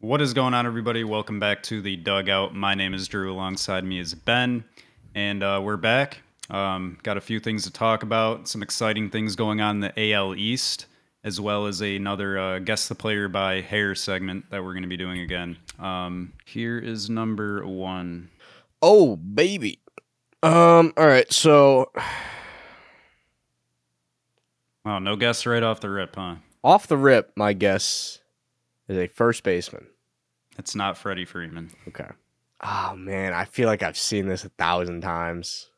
What is going on, everybody? Welcome back to the Dugout. My name is Drew. Alongside me is Ben, and uh, we're back. Um, got a few things to talk about. Some exciting things going on in the AL East, as well as another uh, guess the player by hair segment that we're going to be doing again. Um, here is number one. Oh, baby. Um, all right, so Wow, no guess right off the rip, huh? off the rip, my guess is a first baseman. It's not Freddie Freeman. Okay. Oh man, I feel like I've seen this a thousand times.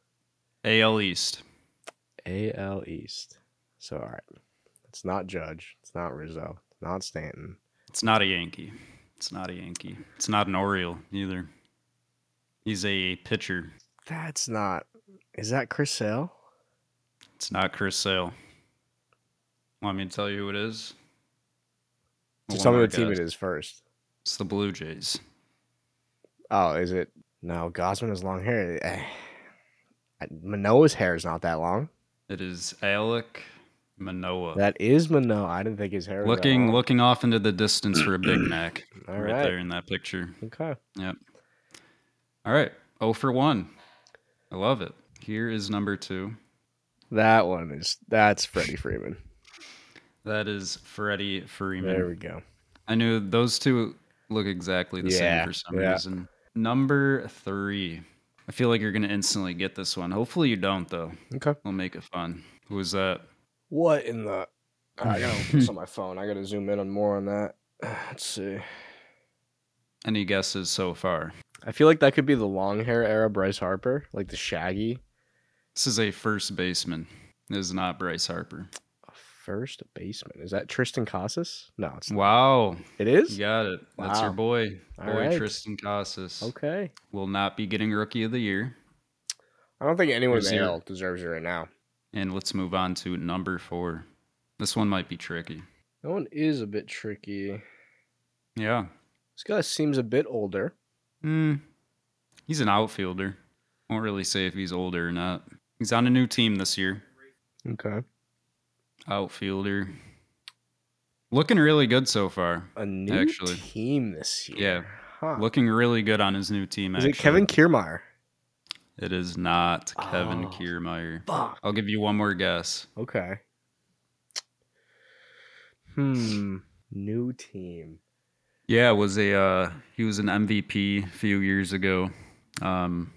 AL East. AL East. So all right. It's not Judge. It's not Rizzo. It's not Stanton. It's not a Yankee. It's not a Yankee. It's not an Oriole either. He's a pitcher. That's not. Is that Chris Sale? It's not Chris Sale. Want me to tell you who it is? Just tell me what team it is first. It's the Blue Jays. Oh, is it? No, Gausman has long hair. Eh. Manoah's hair is not that long. It is Alek Manoah. That is Manoah. I didn't think his hair was that looking looking off into the distance for a Big Mac. All right, right. there in that picture. Okay. Yep. All right. Oh for one. I love it. Here is number two. That one is that's Freddie Freeman. That is Freddie Freeman. There we go. I knew those two look exactly the Yeah, same for some yeah. reason. Number three. I feel like you're gonna instantly get this one. Hopefully you don't though. Okay. We'll make it fun. Who is that? What in the? I gotta open this on my phone. I gotta zoom in on more on that. Let's see. Any guesses so far? I feel like that could be the long hair era Bryce Harper, like the shaggy This is a first baseman. This is not Bryce Harper. First baseman. Is that Triston Casas? No, it's not. Wow. It is? You got it. That's your boy. All Boy right. Triston Casas. Okay. Will not be getting rookie of the year. I don't think anyone in the AL deserves it right now. And let's move on to number four. This one might be tricky. That one is a bit tricky. Yeah. This guy seems a bit older. Hmm. He's an outfielder. Won't really say if he's older or not. He's on a new team this year. Okay. Outfielder. Looking really good so far. A new Actually. team this year. Yeah. Huh. Looking really good on his new team. is Actually. it Kevin Kiermaier? It is not Kevin Oh. Kiermaier. Fuck. I'll give you one more guess. Okay. Hmm. New team. Yeah, was a uh, he was an MVP a few years ago. Um,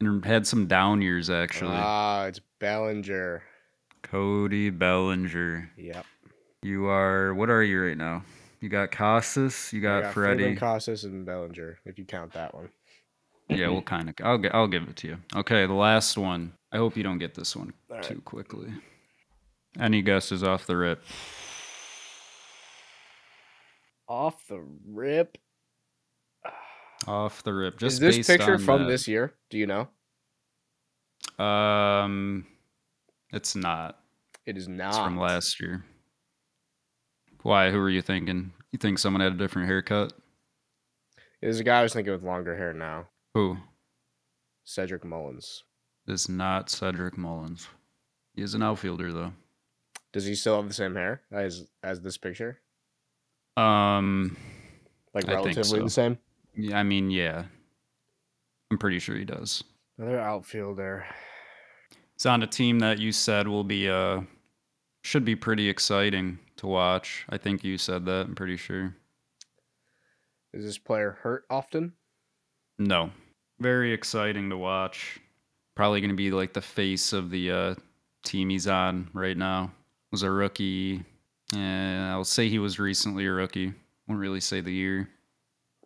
and had some down years actually. Ah, it's Bellinger. Cody Bellinger. Yep. You are what are you right now? You got Casas, you I got, Freeman, Freddie. Casas, and Bellinger, if you count that one. yeah, we'll kind of I'll I'll give it to you. Okay, the last one. I hope you don't get this one right. too quickly. Any guesses off the rip? Off the rip. Off the rip. Just Is this picture from that. this year? Do you know? Um, it's not. It is not. It's from last year. Why? Who are you thinking? You think someone had a different haircut? There's a guy I was thinking with longer hair now. Who? Cedric Mullins. It's not Cedric Mullins. He is an outfielder though. Does he still have the same hair as as this picture? Um, Like relatively so. the same? yeah, I mean, yeah. I'm pretty sure he does. Another outfielder. He's on a team that you said will be uh should be pretty exciting to watch. I think you said that. I'm pretty sure. Is this player hurt often? No. Very exciting to watch. Probably going to be like the face of the uh, team he's on right now. Was a rookie. And I'll say he was recently a rookie. Won't really say the year.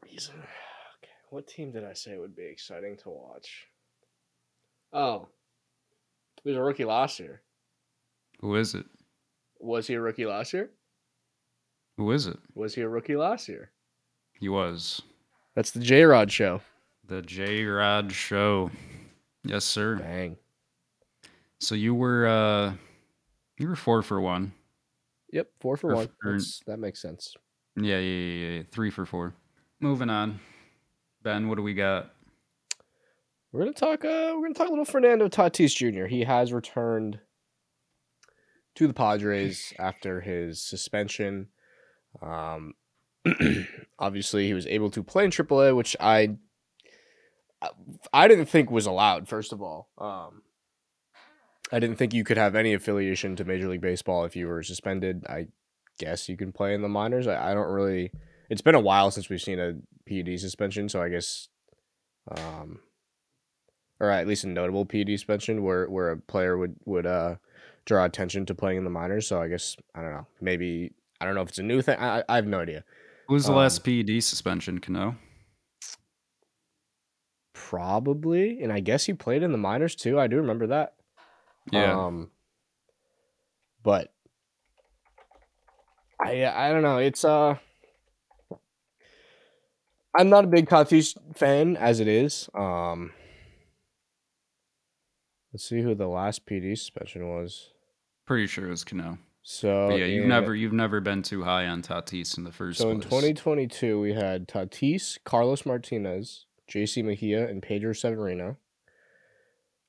Reason. Okay. What team did I say would be exciting to watch? Oh. He was a rookie last year. Who is it? Was he a rookie last year? Who is it? Was he a rookie last year? He was. That's the J Rod show. The J Rod Show. Yes, sir. Bang. So you were uh you were four for one. Yep, four for Or one. for- that makes sense. Yeah, yeah, yeah, yeah. Three for four. Moving on. Ben, what do we got? We're gonna talk. Uh, we're gonna talk a little Fernando Tatis Jr. He has returned to the Padres after his suspension. Um, obviously, he was able to play in AAA, which I I didn't think was allowed. First of all, um, I didn't think you could have any affiliation to Major League Baseball if you were suspended. I guess you can play in the minors. I, I don't really. It's been a while since we've seen a PED suspension, so I guess. Um, or at least a notable PED suspension where where a player would would uh draw attention to playing in the minors. So I guess I don't know. Maybe I don't know if it's a new thing. I, I have no idea. Who was the Um, last PED suspension, Cano? Probably, and I guess he played in the minors too. I do remember that. Yeah. Um, but I I don't know. It's uh. I'm not a big Tatis fan as it is. Um, let's see who the last PED suspension was. Pretty sure it was Cano. So But yeah, you've never you've never been too high on Tatis in the first So in 2022, we had Tatis, Carlos Martinez, JC Mejia, and Pedro Severino.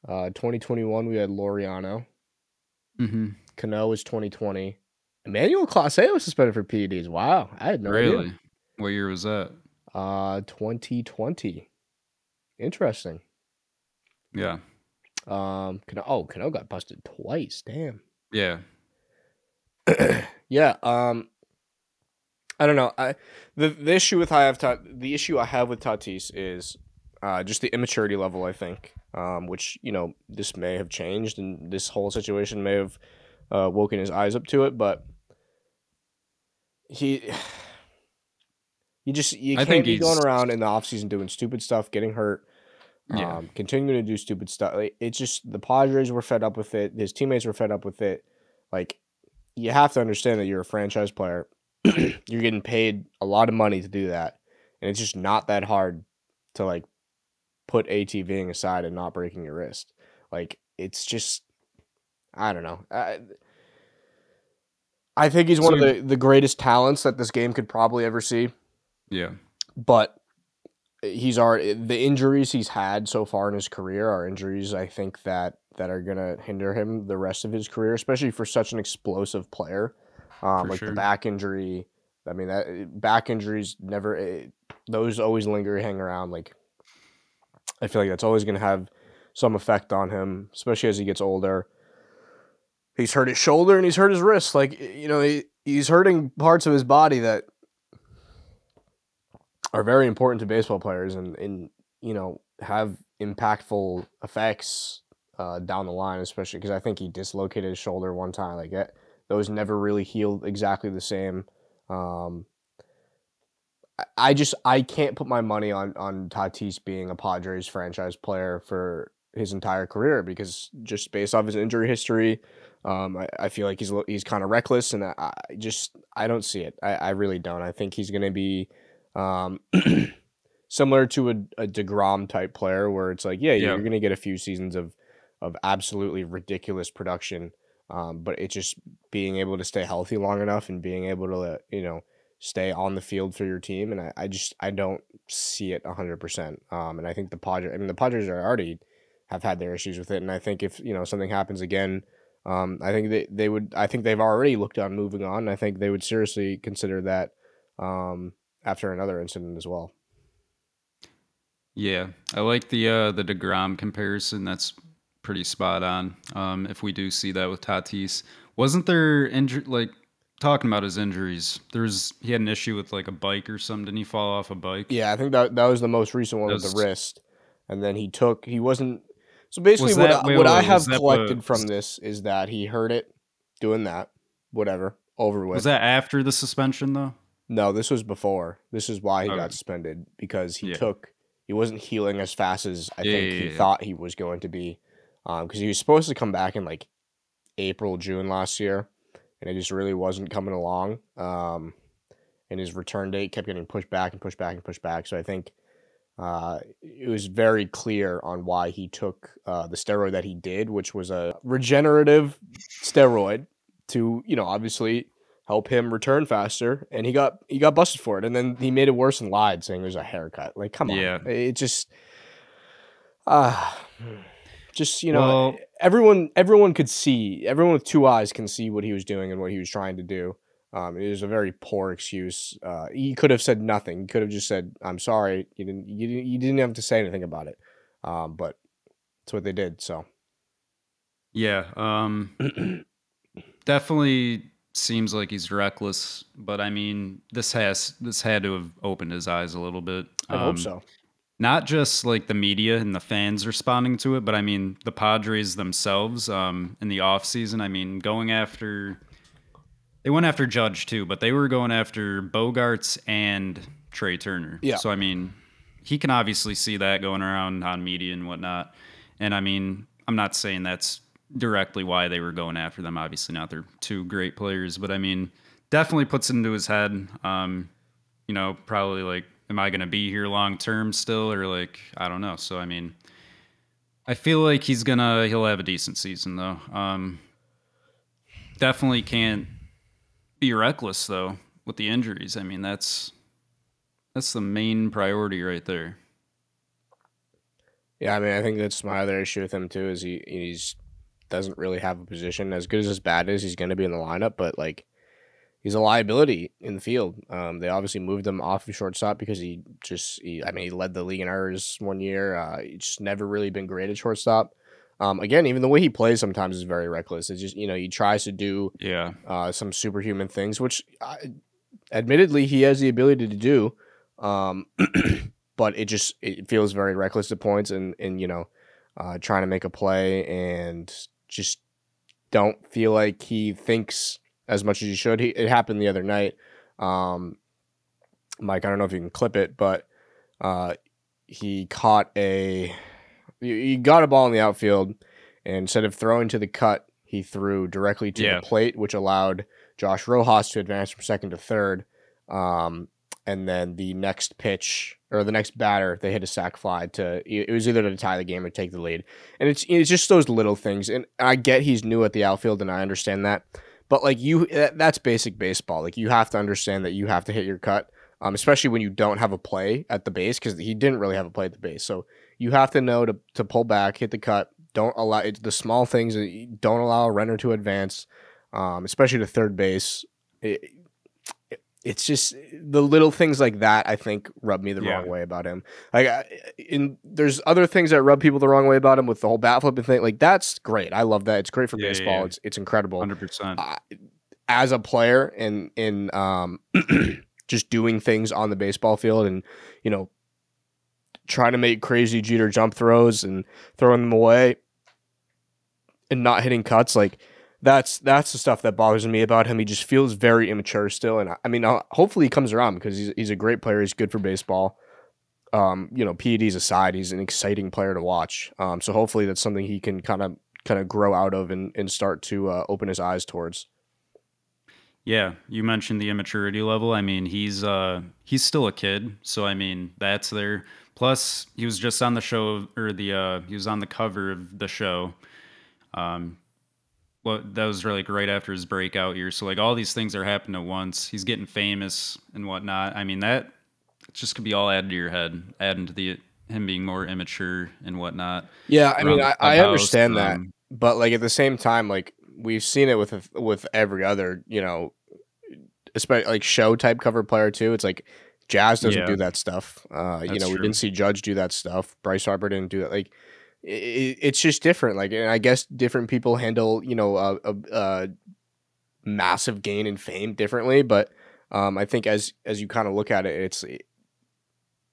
Uh, 2021, we had Loriano. hmm Cano was 2020. Emmanuel Clase was suspended for PEDs. Wow, I had no really? idea. What year was that? Uh, 2020. Interesting. Yeah. Um, Cano, oh, Cano got busted twice. Damn. Yeah. yeah. Um, I don't know. I the the issue with I have Ta- the issue I have with Tatis is uh, just the immaturity level. I think, um, which you know this may have changed, and this whole situation may have uh, woken his eyes up to it. But he, you just you I can't be going around in the offseason doing stupid stuff, getting hurt. Yeah. Um, continuing to do stupid stuff. Like, it's just the Padres were fed up with it. His teammates were fed up with it. Like, you have to understand that you're a franchise player. you're getting paid a lot of money to do that, and it's just not that hard to like put ATVing aside and not breaking your wrist. Like, it's just, I don't know. I, I think he's one of the, the greatest talents that this game could probably ever see Yeah. but he's already the injuries he's had so far in his career are injuries I think that that are gonna hinder him the rest of his career, especially for such an explosive player. Um, like sure. the back injury. I mean that back injuries never eh, those always linger, hang around. Like I feel like that's always gonna have some effect on him, especially as he gets older. He's hurt his shoulder and he's hurt his wrist. Like you know, he, he's hurting parts of his body that are very important to baseball players and, and you know have impactful effects uh, down the line, especially because I think he dislocated his shoulder one time. Like that, those never really healed exactly the same. Um, I- I just I can't put my money on on Tatis being a Padres franchise player for his entire career because just based off his injury history, um, I, I feel like he's he's kind of reckless, and I, I just I don't see it. I, I really don't. I think he's going to be um, similar to a, a deGrom type player, where it's like, yeah, Yeah. you're going to get a few seasons of of absolutely ridiculous production, um, but it's just being able to stay healthy long enough and being able to you know stay on the field for your team. And I, I just I don't see it hundred percent. Um, and I think the Padres, I mean, the Padres are already have had their issues with it, and I think if you know something happens again. Um, I think they, they would. I think they've already looked on moving on. I think they would seriously consider that um, after another incident as well. Yeah, I like the uh, the deGrom comparison. That's pretty spot on. Um, if we do see that with Tatis, wasn't there injury like talking about his injuries? There's he had an issue with like a bike or something. Didn't he fall off a bike? Yeah, I think that that was the most recent one with the wrist, and then he took. He wasn't. So basically, Was what, that- I, wait, what wait, I have collected from this is that he heard it doing that. Whatever, over with. Was that after the suspension though? No, this was before. This is why he Okay. got suspended because he Yeah. took he wasn't healing as fast as I Yeah, think yeah, he thought he was going to be, because he was supposed to come back in like April June last year, and it just really wasn't coming along. Um, and his return date kept getting pushed back and pushed back and pushed back. So I think uh, it was very clear on why he took uh, the steroid that he did, which was a regenerative steroid to, you know, obviously help him return faster. And he got he got busted for it, and then he made it worse and lied, saying it was a haircut. Like, come on, Yeah. it just, uh, just you know, Well- everyone everyone could see, everyone with two eyes can see what he was doing and what he was trying to do. Um, it was a very poor excuse. Uh, he could have said nothing. He could have just said, "I'm sorry." You didn't. You didn't. You didn't have to say anything about it. Um, but that's what they did. So Yeah. Um, definitely seems like he's reckless, but I mean, this has this had to have opened his eyes a little bit. I hope Um, so. Not just like the media and the fans responding to it, but I mean the Padres themselves um, in the offseason. I mean, going after they went after Judge too, but they were going after Bogaerts and Trey Turner. Yeah. So I mean, he can obviously see that going around on media and whatnot. And I mean, I'm not saying that's directly why they were going after them. Obviously, not they're two great players, but I mean, definitely puts it into his head. Um, you know, probably like, am I going to be here long term still, or like, I don't know. So I mean, I feel like he's gonna he'll have a decent season though. Um, definitely can't be reckless though with the injuries. I mean, that's that's the main priority right there. Yeah, I mean, I think that's my other issue with him too. Is he he's doesn't really have a position as good as his bat is. He's going to be in the lineup, but like he's a liability in the field. Um, they obviously moved him off of shortstop because he just he, I mean, he led the league in errors one year. Uh, he's just never really been great at shortstop. Um, again, even the way he plays sometimes is very reckless. It's just you know he tries to do Yeah, uh, some superhuman things, which I, admittedly he has the ability to do. Um, but it just it feels very reckless at points, and and you know, uh, trying to make a play and just don't feel like he thinks as much as he should. He, it happened the other night. Um, Mike, I don't know if you can clip it, but uh, he caught a he got a ball in the outfield, and instead of throwing to the cut, he threw directly to Yeah. the plate, which allowed Josh Rojas to advance from second to third. Um, and then the next pitch or the next batter, they hit a sac fly to it was either to tie the game or take the lead. And it's it's just those little things. And I get he's new at the outfield, and I understand that. But like you, that's basic baseball. Like you have to understand that you have to hit your cut, um, especially when you don't have a play at the base because he didn't really have a play at the base. So you have to know to to pull back, hit the cut. Don't allow it's the small things. Don't allow a runner to advance, um, especially to third base. It, it's just the little things like that. I think rub me the Yeah. wrong way about him. Like, in there's other things that rub people the wrong way about him with the whole bat flipping thing. Like that's great. I love that. It's great for Yeah, baseball. yeah. It's it's incredible hundred percent. uh, as a player and in um just doing things on the baseball field and you know trying to make crazy Jeter jump throws and throwing them away and not hitting cuts like that's that's the stuff that bothers me about him. He just feels very immature still, and I, I mean, uh, hopefully he comes around because he's he's a great player. He's good for baseball. Um, you know, PEDs aside, he's an exciting player to watch. Um, so hopefully that's something he can kind of kind of grow out of and, and start to uh, open his eyes towards. Yeah, you mentioned the immaturity level. I mean, he's uh he's still a kid, so I mean that's there. Plus, he was just on the show or the uh he was on the cover of the show. Um well that was really like right after his breakout year. So like all these things are happening at once. He's getting famous and whatnot. I mean that just could be all added to your head, adding to the him being more immature and whatnot. Yeah, I mean, I, I understand that, um, but like at the same time, like we've seen it with with every other, you know, especially like show type cover player too. It's like Jazz doesn't Yeah. do that stuff. Uh, you know, we didn't see Judge do that stuff. Bryce Harper didn't do that. Like, i i- it's just different. Like, and I guess different people handle, you know, a, a, a massive gain in fame differently. But um, I think as as you kind of look at it, it's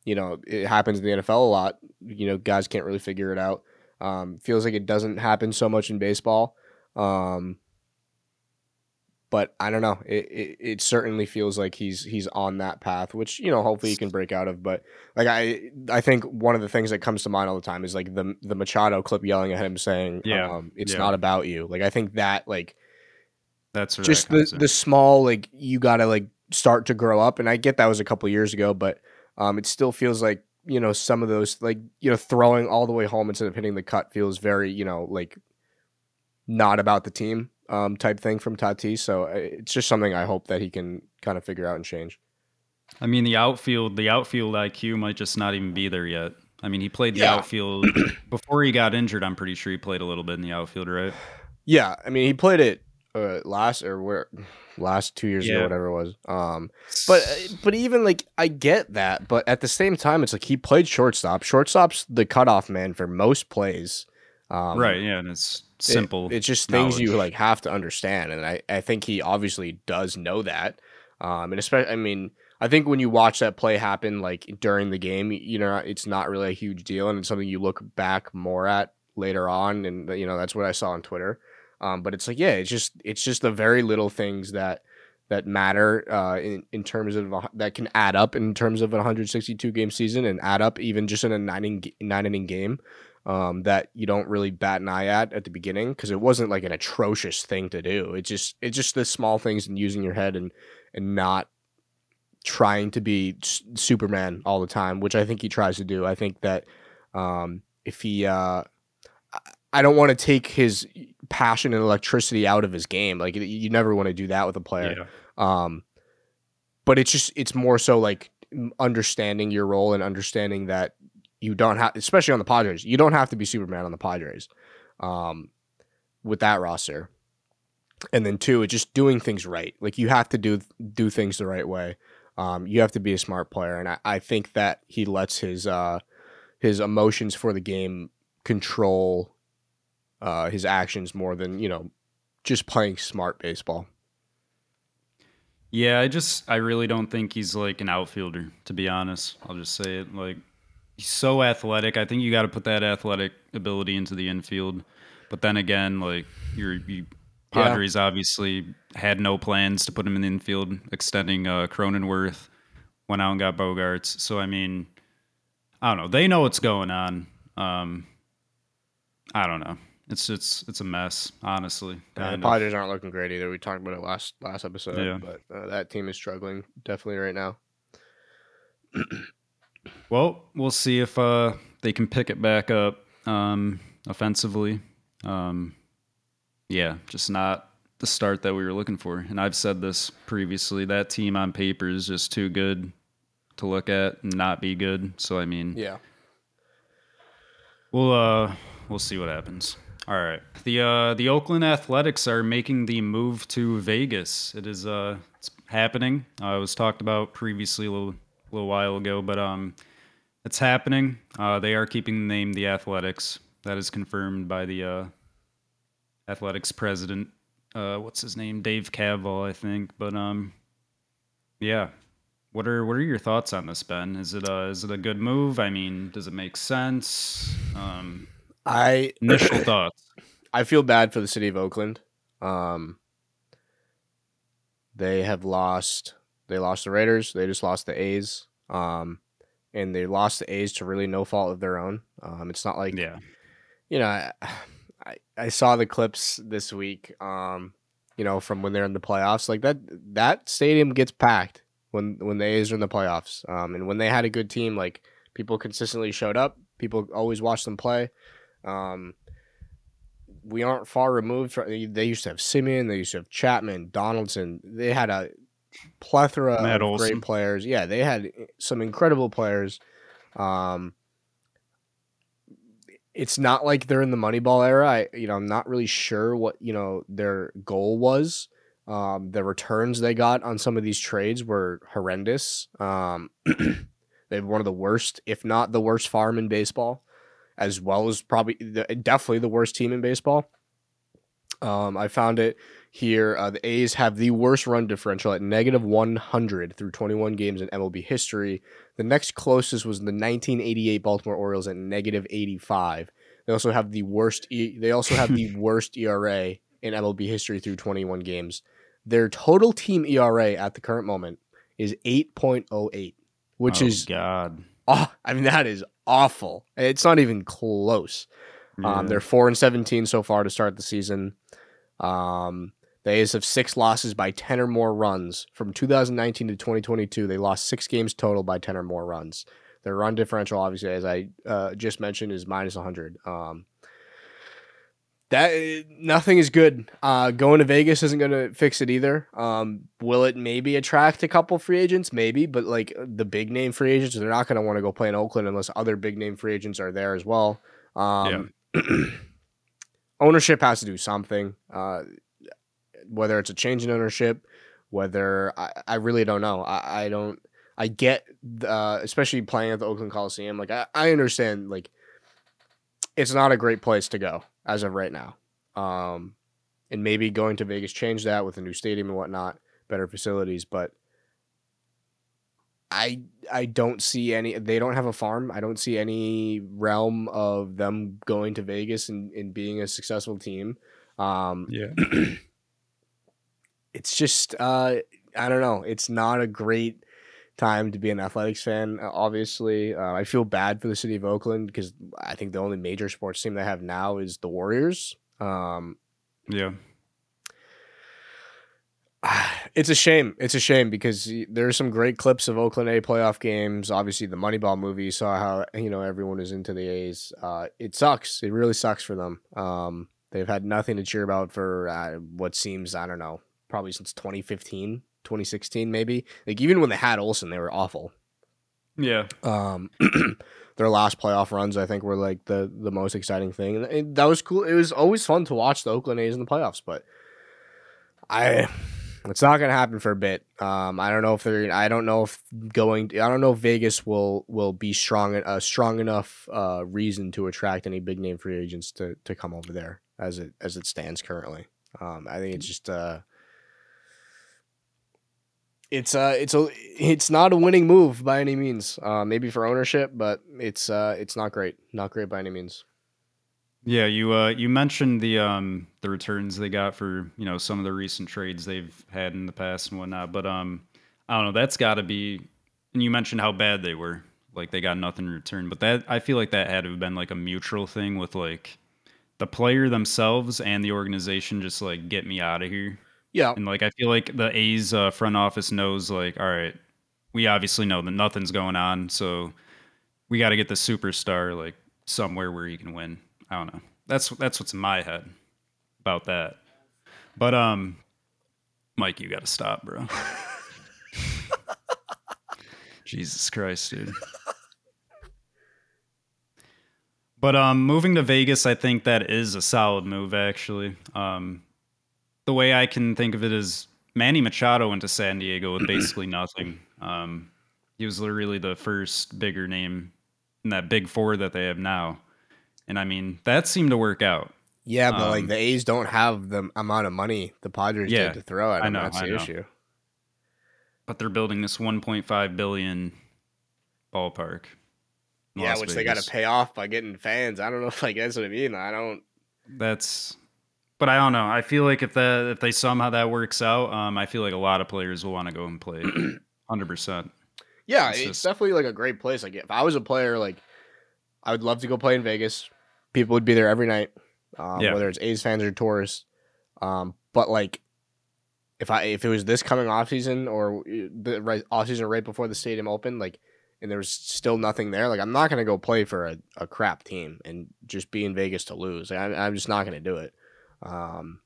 you know, it happens in the NFL a lot. You know, guys can't really figure it out. Um, feels like it doesn't happen so much in baseball. Um, but I don't know. It, it it certainly feels like he's he's on that path, which you know, hopefully he can break out of. But like I I think one of the things that comes to mind all the time is like the the Machado clip yelling at him saying, Yeah, um, it's yeah. not about you." Like I think that like That's just that the in. the small like you gotta like start to grow up. And I get that was a couple years ago, but um, it still feels like you know some of those like you know throwing all the way home instead of hitting the cut feels very you know like not about the team um, type thing from Tatis. So uh, it's just something I hope that he can kind of figure out and change. I mean, the outfield, the outfield IQ might just not even be there yet. I mean, he played the Yeah. outfield before he got injured. I'm pretty sure he played a little bit in the outfield, right? Yeah, I mean he played it uh, last or where last two years ago, whatever it was. Um, but uh, but even like I get that, but at the same time, it's like he played shortstop. Shortstop's the cutoff man for most plays. Um, right, yeah, and it's it- simple. it's just things you like have to understand, and I I think he obviously does know that. Um, and especially, I mean, I think when you watch that play happen like during the game, you know, it's not really a huge deal, and it's something you look back more at later on, and you know that's what I saw on Twitter. Um, but it's like, yeah, it's just it's just the very little things that that matter uh, in in terms of a, that can add up in terms of a 162 game season and add up even just in a nine inning, nine inning game um, that you don't really bat an eye at at the beginning because it wasn't like an atrocious thing to do. It just it's just the small things and using your head and and not trying to be s- Superman all the time, which I think he tries to do. I think that um, if he, uh, I- don't want to take his passion and electricity out of his game. Like you- you never want to do that with a player. yeah. Um, but it's just it's more so like understanding your role and understanding that you don't have, especially on the Padres, you don't have to be Superman on the Padres, um, with that roster. And then two, it's just doing things right. Like you have to do do things the right way. Um, you have to be a smart player, and I, I think that he lets his uh, his emotions for the game control uh, his actions more than you know just playing smart baseball. Yeah, I just I really don't think he's like an outfielder, to be honest. I'll just say it. Like he's so athletic. I think you got to put that athletic ability into the infield. But then again, like you're you Yeah. Padres obviously had no plans to put him in the infield, extending uh Cronenworth, went out and got Bogaerts. So I mean, I don't know. They know what's going on. Um I don't know. It's it's it's a mess, honestly. Yeah, the. Padres aren't looking great either. We talked about it last last episode, Yeah. but uh, that team is struggling definitely right now. Well, we'll see if uh, they can pick it back up um, offensively. Um, yeah, just not the start that we were looking for. And I've said this previously that team on paper is just too good to look at and not be good. So, I mean, Yeah, We'll uh we'll see what happens. All right. The uh the Oakland Athletics are making the move to Vegas. It is uh it's happening. Uh, it was talked about previously a little little while ago, but um it's happening. Uh they are keeping the name the Athletics. That is confirmed by the uh Athletics president. Uh what's his name? Dave Kaval, I think. But um yeah. What are what are your thoughts on this, Ben? Is it a is it a good move? I mean, does it make sense? Um, I initial thoughts. I feel bad for the city of Oakland. Um, they have lost. They lost the Raiders. They just lost the A's. Um, and they lost the A's to really no fault of their own. Um, it's not like Yeah, you know, I, I I saw the clips this week. Um, you know, from when they're in the playoffs, like that that stadium gets packed when when the A's are in the playoffs. Um, and when they had a good team, like people consistently showed up. People always watched them play. Um, we aren't far removed from. They used to have Semien. They used to have Chapman, Donaldson. They had a plethora of great players. Yeah, they had some incredible players. Um, it's not like they're in the Moneyball era. I, you know, I'm not really sure what you know their goal was. Um, the returns they got on some of these trades were horrendous. Um, they have one of the worst, if not the worst, farm in baseball, as well as probably the, definitely the worst team in baseball. Um, I found it here. Uh, the A's have the worst run differential at negative 100 through 21 games in MLB history. The next closest was the 1988 Baltimore Orioles at negative 85. They also have the worst. E- they also have the worst ERA in MLB history through 21 games. Their total team ERA at the current moment is 8.08, which Oh, is God. oh, I mean that is awful. It's not even close. Yeah. Um, they're four and seventeen so far to start the season. Um, The A's have six losses by 10 or more runs. From 2019 to 2022, they lost six games total by 10 or more runs. Their run differential, obviously, as I uh, just mentioned, is minus 100. Um, that nothing is good. Uh, going to Vegas isn't going to fix it either. Um, will it maybe attract a couple free agents? Maybe, but like the big name free agents, they're not going to want to go play in Oakland unless other big name free agents are there as well. Um, yeah. ownership has to do something. Uh, whether it's a change in ownership, whether I, I really don't know. I, I don't. I get, uh, especially playing at the Oakland Coliseum. Like I, I understand. Like it's not a great place to go as of right now. Um, and maybe going to Vegas change that with a new stadium and whatnot, better facilities. But I I don't see any. They don't have a farm. I don't see any realm of them going to Vegas and, and being a successful team. Um, yeah, it's just uh, I don't know. It's not a great time to be an athletics fan. Uh, obviously, uh, I feel bad for the city of Oakland because I think the only major sports team they have now is the Warriors. Um, yeah. It's a shame. It's a shame because there are some great clips of Oakland A playoff games. Obviously, the Moneyball movie saw how you know everyone is into the A's. Uh, it sucks. It really sucks for them. Um, they've had nothing to cheer about for uh, what seems I don't know probably since 2015 2016 maybe. Like even when they had Olson, they were awful. Yeah. Um, their last playoff runs, I think, were like the the most exciting thing, and that was cool. It was always fun to watch the Oakland A's in the playoffs, but I. It's not going to happen for a bit. Um, I don't know if they're. I don't know if going. I don't know if Vegas will will be strong a strong enough uh, reason to attract any big name free agents to to come over there as it as it stands currently. Um, I think it's just uh, it's uh it's a it's not a winning move by any means. Uh, maybe for ownership, but it's uh it's not great. Not great by any means. Yeah, you uh you mentioned the um the returns they got for you know some of the recent trades they've had in the past and whatnot, but um I don't know that's got to be. And you mentioned how bad they were, like they got nothing in return, but that I feel like that had to have been like a mutual thing with like the player themselves and the organization just like get me out of here yeah. And like I feel like the A's uh, front office knows like, all right, we obviously know that nothing's going on, so we got to get the superstar like somewhere where he can win. I don't know. That's that's what's in my head about that. But um, Mike, you got to stop, bro. Jesus Christ, dude. But um, moving to Vegas, I think that is a solid move. Actually, um, the way I can think of it is Manny Machado went to San Diego with basically nothing. Um, he was literally the first bigger name in that big four that they have now. And I mean, that seemed to work out. Yeah, but um, like the A's don't have the amount of money the Padres yeah, did to throw at them. I know, That's the know. issue. But they're building this 1.5 billion ballpark. Yeah, Las which Vegas. they got to pay off by getting fans. I don't know if like that's what I mean. I don't. That's but I don't know. I feel like if that if they somehow that works out, um, I feel like a lot of players will want to go and play. Hundred percent. Yeah, it's, it's just... definitely like a great place. Like if I was a player, like I would love to go play in Vegas. People would be there every night, um, yeah. whether it's A's fans or tourists. Um, but like if I if it was this coming off season or uh, the right off season right before the stadium opened, like and there was still nothing there, like I'm not gonna go play for a, a crap team and just be in Vegas to lose. Like, I, I'm just not gonna do it. Um,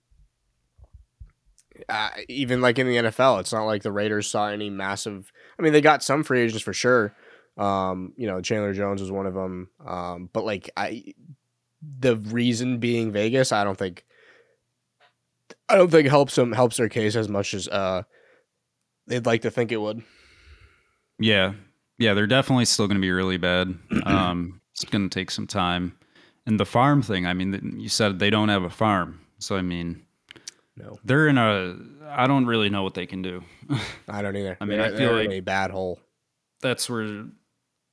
uh, even like in the NFL, it's not like the Raiders saw any massive. I mean, they got some free agents for sure. Um, you know, Chandler Jones was one of them. Um, but like I, the reason being Vegas, I don't think. I don't think helps them helps their case as much as uh, they'd like to think it would. Yeah, yeah, they're definitely still going to be really bad. Um, it's going to take some time. And the farm thing, I mean, you said they don't have a farm. So I mean, no, they're in a. I don't really know what they can do. I don't either. I mean, they're, I feel like a bad hole. That's where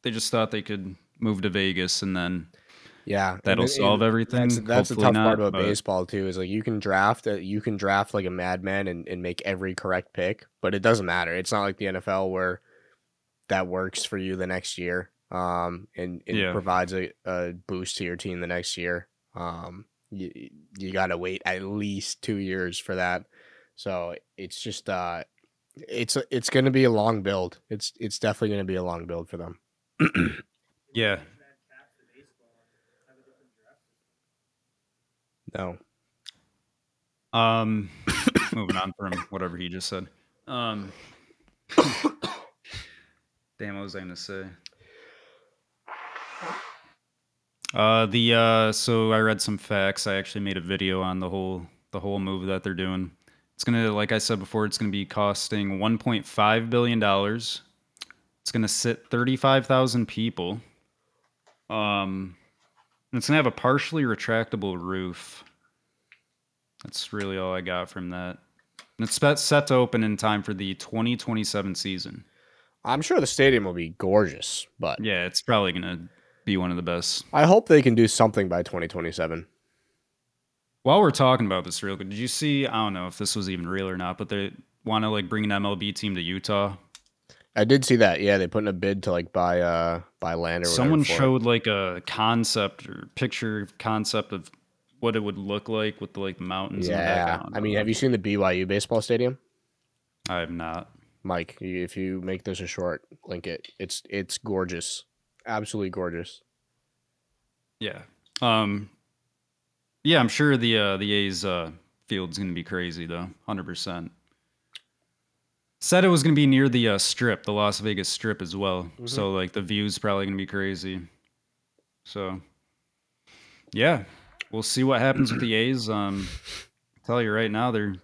they just thought they could move to Vegas and then. Yeah, that'll and, solve everything. That's, that's the tough not, part about but... baseball too. Is like you can draft, you can draft like a madman and, and make every correct pick, but it doesn't matter. It's not like the NFL where that works for you the next year, um, and, it yeah. provides a, a boost to your team the next year. Um, you you got to wait at least two years for that. So it's just uh, it's it's going to be a long build. It's it's definitely going to be a long build for them. Yeah. No. Um, moving on from whatever he just said. Um, damn, what was I gonna say? Uh, the uh, so I read some facts. I actually made a video on the whole the whole move that they're doing. It's gonna, like I said before, it's gonna be costing 1.5 billion dollars. It's gonna sit 35,000 people. Um, it's gonna have a partially retractable roof. That's really all I got from that. And it's set set to open in time for the 2027 season. I'm sure the stadium will be gorgeous, but Yeah, it's probably gonna be one of the best. I hope they can do something by 2027. While we're talking about this real quick, did you see? I don't know if this was even real or not, but they want to like bring an MLB team to Utah. I did see that. Yeah, they put in a bid to like buy uh buy land or Someone for it. showed like a concept or picture concept of what it would look like with the like mountains. in the Yeah, background. I mean, have you seen the BYU baseball stadium? I have not. Mike, if you make this a short, link it. It's it's gorgeous, absolutely gorgeous. Yeah. Um. Yeah, I'm sure the uh, the A's uh, field's gonna be crazy though, hundred percent. Said it was gonna be near the uh, Strip, the Las Vegas Strip as well. Mm-hmm. So like the view's probably gonna be crazy. So, yeah, we'll see what happens with the A's. Um, I'll tell you right now, they're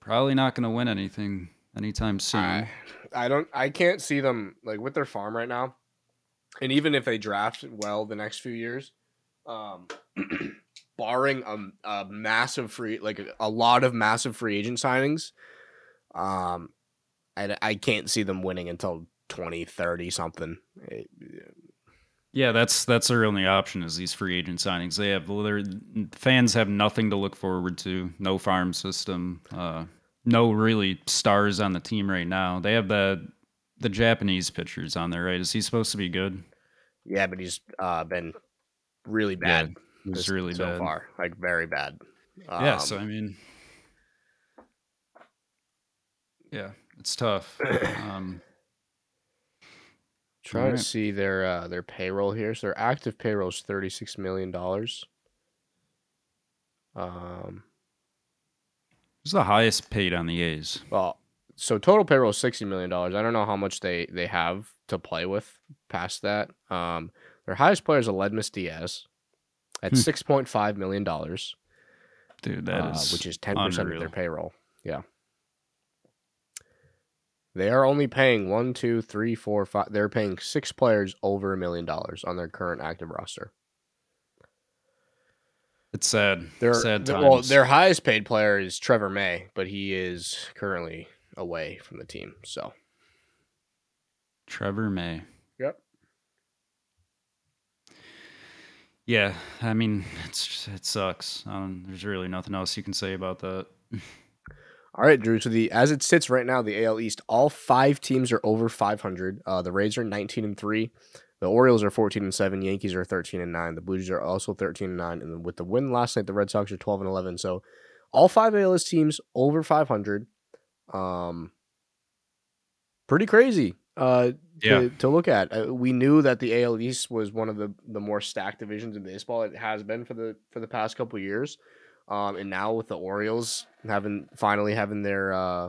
probably not gonna win anything anytime soon. I, I don't, I can't see them like with their farm right now, and even if they draft well the next few years, um, barring a, a massive free, like a, a lot of massive free agent signings, um, I, I can't see them winning until 2030 something. It- Yeah, that's that's their only option is these free agent signings. They have their fans have nothing to look forward to. No farm system. Uh, no really stars on the team right now. They have the the Japanese pitchers on there, right? Is he supposed to be good? yeah, but he's uh, been really bad. Yeah, He's this- really so bad. far, like very bad. yeah, so I Um, mean, yeah, it's tough. Um, Trying to see their uh, their payroll here. So their active payroll is thirty six million dollars. Um, who's the highest paid on the A's? well, so total payroll is sixty million dollars. I don't know how much they they have to play with past that. Um, their highest player is Aledmys Diaz at Hmm. six point five million dollars, Dude, that is uh, which is ten percent of their payroll. Yeah. They are only paying one, two, three, four, five. They're paying six players over a million dollars on their current active roster. It's sad. Their, sad times. well, their highest paid player is Trevor May, but he is currently away from the team. So Trevor May. Yep. Yeah, I mean, it's it sucks. Um, there's really nothing else you can say about that. all right, Drew. So the as it sits right now, the AL East, all five teams are over 500. Uh, the Rays are 19 and three. The Orioles are 14 and seven. Yankees are 13 and nine. The Blues are also 13 and nine. And with the win last night, the Red Sox are 12 and 11. So all five ALS teams over 500. Um, pretty crazy. Uh, to, Yeah. to look at. Uh, we knew that the AL East was one of the the more stacked divisions in baseball. It has been for the for the past couple years, um, and now with the Orioles having finally having their uh,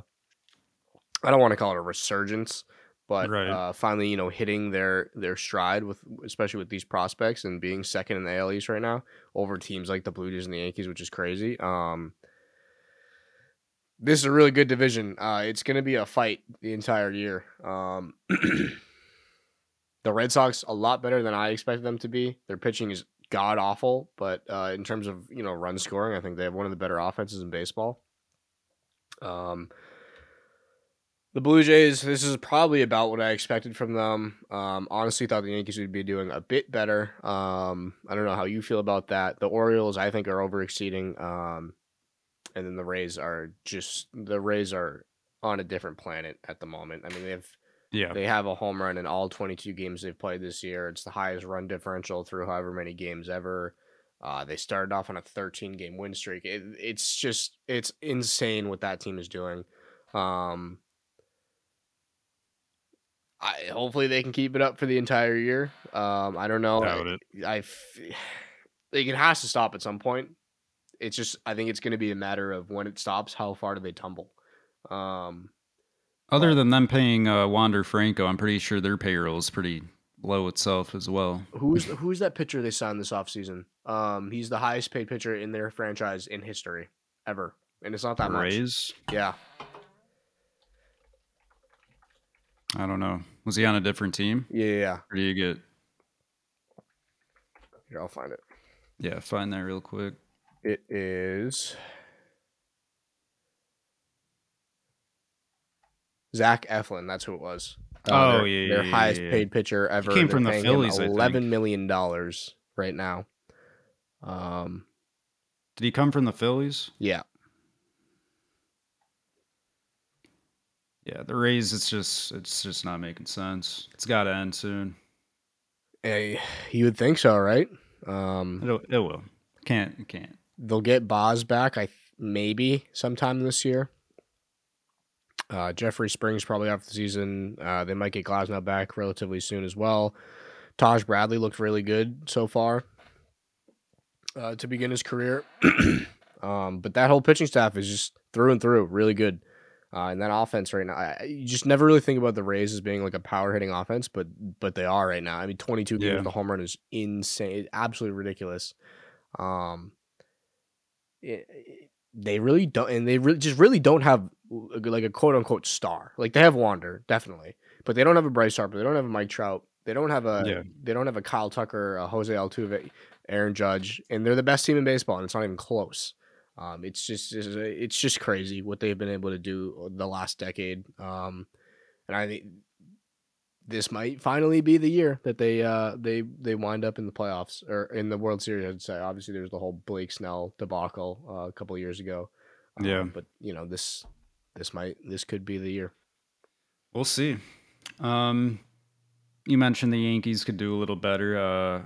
I don't want to call it a resurgence, but Right. uh, finally you know hitting their their stride with especially with these prospects and being second in the AL East right now over teams like the Blue Jays and the Yankees, which is crazy. Um, this is a really good division. Uh, it's going to be a fight the entire year. Um, the Red Sox a lot better than I expected them to be. Their pitching is god awful, but uh, in terms of you know run scoring, I think they have one of the better offenses in baseball. Um, the Blue Jays, this is probably about what I expected from them. Um, honestly, thought the Yankees would be doing a bit better. Um, I don't know how you feel about that. The Orioles, I think, are overexceeding. Um, and then the Rays are just the Rays are on a different planet at the moment. I mean, they have Yeah, they have a home run in all 22 games they've played this year. It's the highest run differential through however many games ever. Uh, they started off on a 13 game win streak. It, it's just it's insane what that team is doing. Um, I hopefully they can keep it up for the entire year. Um, I don't know. Doubt it. I, f- like it has to stop at some point. It's just I think it's going to be a matter of when it stops. How far do they tumble? Um, Other But- than them paying uh, Wander Franco, I'm pretty sure their payroll is pretty low itself as well. who's who's that pitcher they signed this offseason? Um, he's the highest paid pitcher in their franchise in history ever, and it's not that much. Rays? Yeah, I don't know. Was he on a different team? yeah, yeah, yeah. Or do you get? Here, I'll find it. Yeah, find that real quick. It is Zach Eflin. That's who it was. Oh, their, yeah, their yeah, yeah, highest yeah. paid pitcher ever. came They're from the Phillies. Eleven million dollars right now. Um, Did he come from the Phillies? yeah, Yeah, the Rays. It's just it's just not making sense. It's got to end soon. Hey, you would think so, right? Um, It'll, it will. Can't can't. They'll get Baz back. I maybe sometime this year. Uh, Jeffrey Springs probably after the season. Uh, they might get Glasnow back relatively soon as well. Taj Bradley looked really good so far uh, to begin his career. um, but that whole pitching staff is just through and through really good. Uh, and that offense right now, I, I- you just never really think about the Rays as being like a power hitting offense, but but they are right now. I mean, 22 games Yeah. with a home run is insane, absolutely ridiculous. Um, it, it- they really don't, and they really just really don't have uh, like a quote unquote star. Like they have Wander, definitely, but they don't have a Bryce Harper. They don't have a Mike Trout. They don't have a Yeah. they don't have a Kyle Tucker, a Jose Altuve, Aaron Judge, and they're the best team in baseball, and it's not even close. Um, it's just it's, it's just crazy what they've been able to do the last decade. Um, and I think this might finally be the year that they uh they they wind up in the playoffs or in the World Series. I'd say obviously there's the whole Blake Snell debacle uh, a couple of years ago. Um, Yeah. but you know this this might this could be the year. We'll see. Um, you mentioned the Yankees could do a little better. Uh,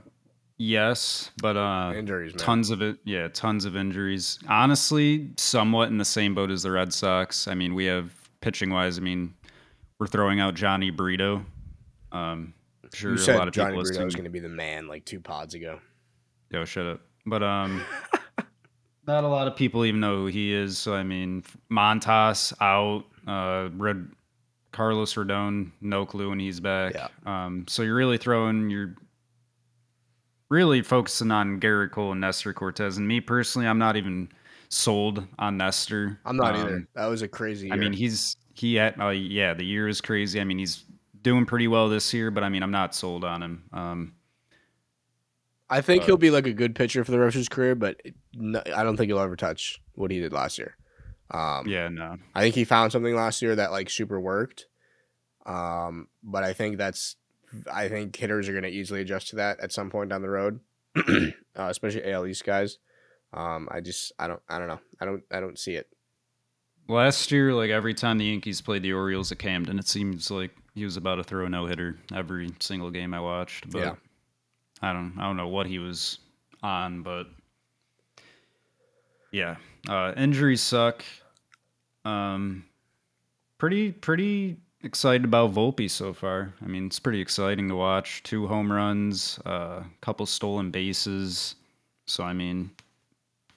yes, but uh, Injuries, man. tons of it. Yeah, tons of injuries. Honestly, somewhat in the same boat as the Red Sox. I mean, we have pitching wise. I mean, we're throwing out Jhony Brito. Um, I'm sure you a lot of Jhony people Brito was going to be the man like two pods ago. Yo, shut up. But um, not a lot of people even know who he is. So I mean, Montas out. Uh, Red Carlos Rodon, no clue when he's back. Yeah. Um, so you're really throwing. You're really focusing on Gerrit Cole and Nestor Cortes. And me personally, I'm not even sold on Nestor. I'm not Um, either. That was a crazy. I mean, he's he had uh, yeah, the year is crazy. I mean, he's doing pretty well this year, but I mean, I'm not sold on him. Um, I think uh, he'll be like a good pitcher for the rest of his career, but no, I don't think he'll ever touch what he did last year. Um, yeah, no. I think he found something last year that like super worked. Um, but I think that's I think hitters are going to easily adjust to that at some point down the road, uh, especially AL East guys. Um, I just I don't I don't know I don't I don't see it. Last year, like every time the Yankees played the Orioles at Camden, it seems like he was about to throw a no hitter every single game I watched. But Yeah. I don't I don't know what he was on, but yeah, uh, injuries suck. Um, pretty pretty excited about Volpe so far. I mean, it's pretty exciting to watch. Two home runs, a uh, couple stolen bases. So I mean,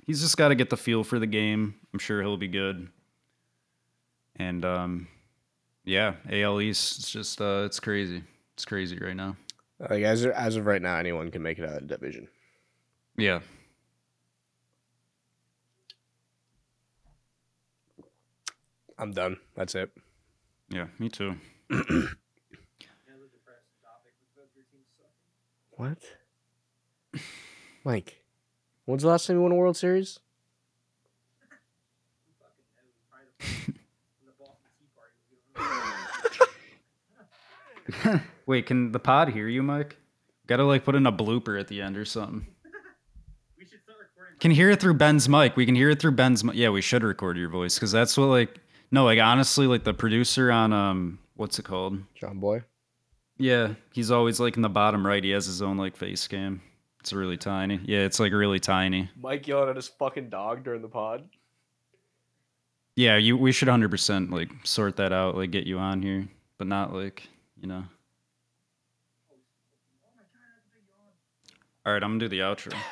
he's just got to get the feel for the game. I'm sure he'll be good. And um, yeah, AL East, it's just uh, it's crazy. It's crazy right now. Like as as of right now, anyone can make it out of the division. Yeah. I'm done. That's it. Yeah, me too. What? Mike, when's the last time you won a World Series? Wait, can the pod hear you, Mike? Gotta like put in a blooper at the end or something. We should start recording. Can hear it through Ben's mic. We can hear it through Ben's. mi- Yeah, we should record your voice because that's what like. No, like honestly, like the producer on um, what's it called? Jomboy. Yeah, he's always like in the bottom right. He has his own like face cam. It's really tiny. Yeah, it's like really tiny. Mike yelling at his fucking dog during the pod. Yeah, you we should 100% like sort that out, like get you on here, but not like, you know. All right, I'm to do the outro.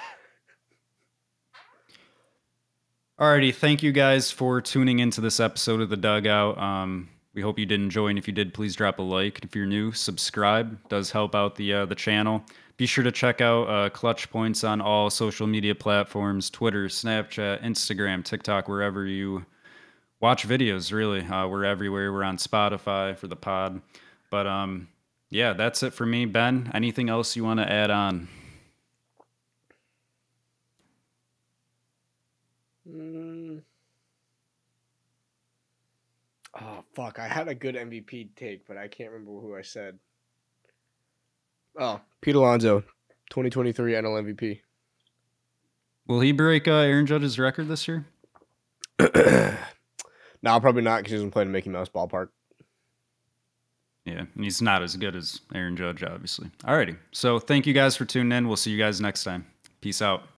Alrighty, thank you guys for tuning into this episode of the Dugout. Um, we hope you did enjoy, and if you did, please drop a like. If you're new, subscribe. Does help out the uh, the channel. Be sure to check out uh, Clutch Points on all social media platforms: Twitter, Snapchat, Instagram, TikTok, wherever you watch videos. Really, uh, we're everywhere. We're on Spotify for the pod. But um, yeah, that's it for me, Ben. Anything else you want to add on? Mm. Oh fuck! I had a good MVP take, but I can't remember who I said. Oh, Pete Alonso, 2023 NL MVP. Will he break uh, Aaron Judge's record this year? no, probably not because he doesn't play in Mickey Mouse ballpark. Yeah, and he's not as good as Aaron Judge, obviously. Alrighty. So thank you guys for tuning in. We'll see you guys next time. Peace out.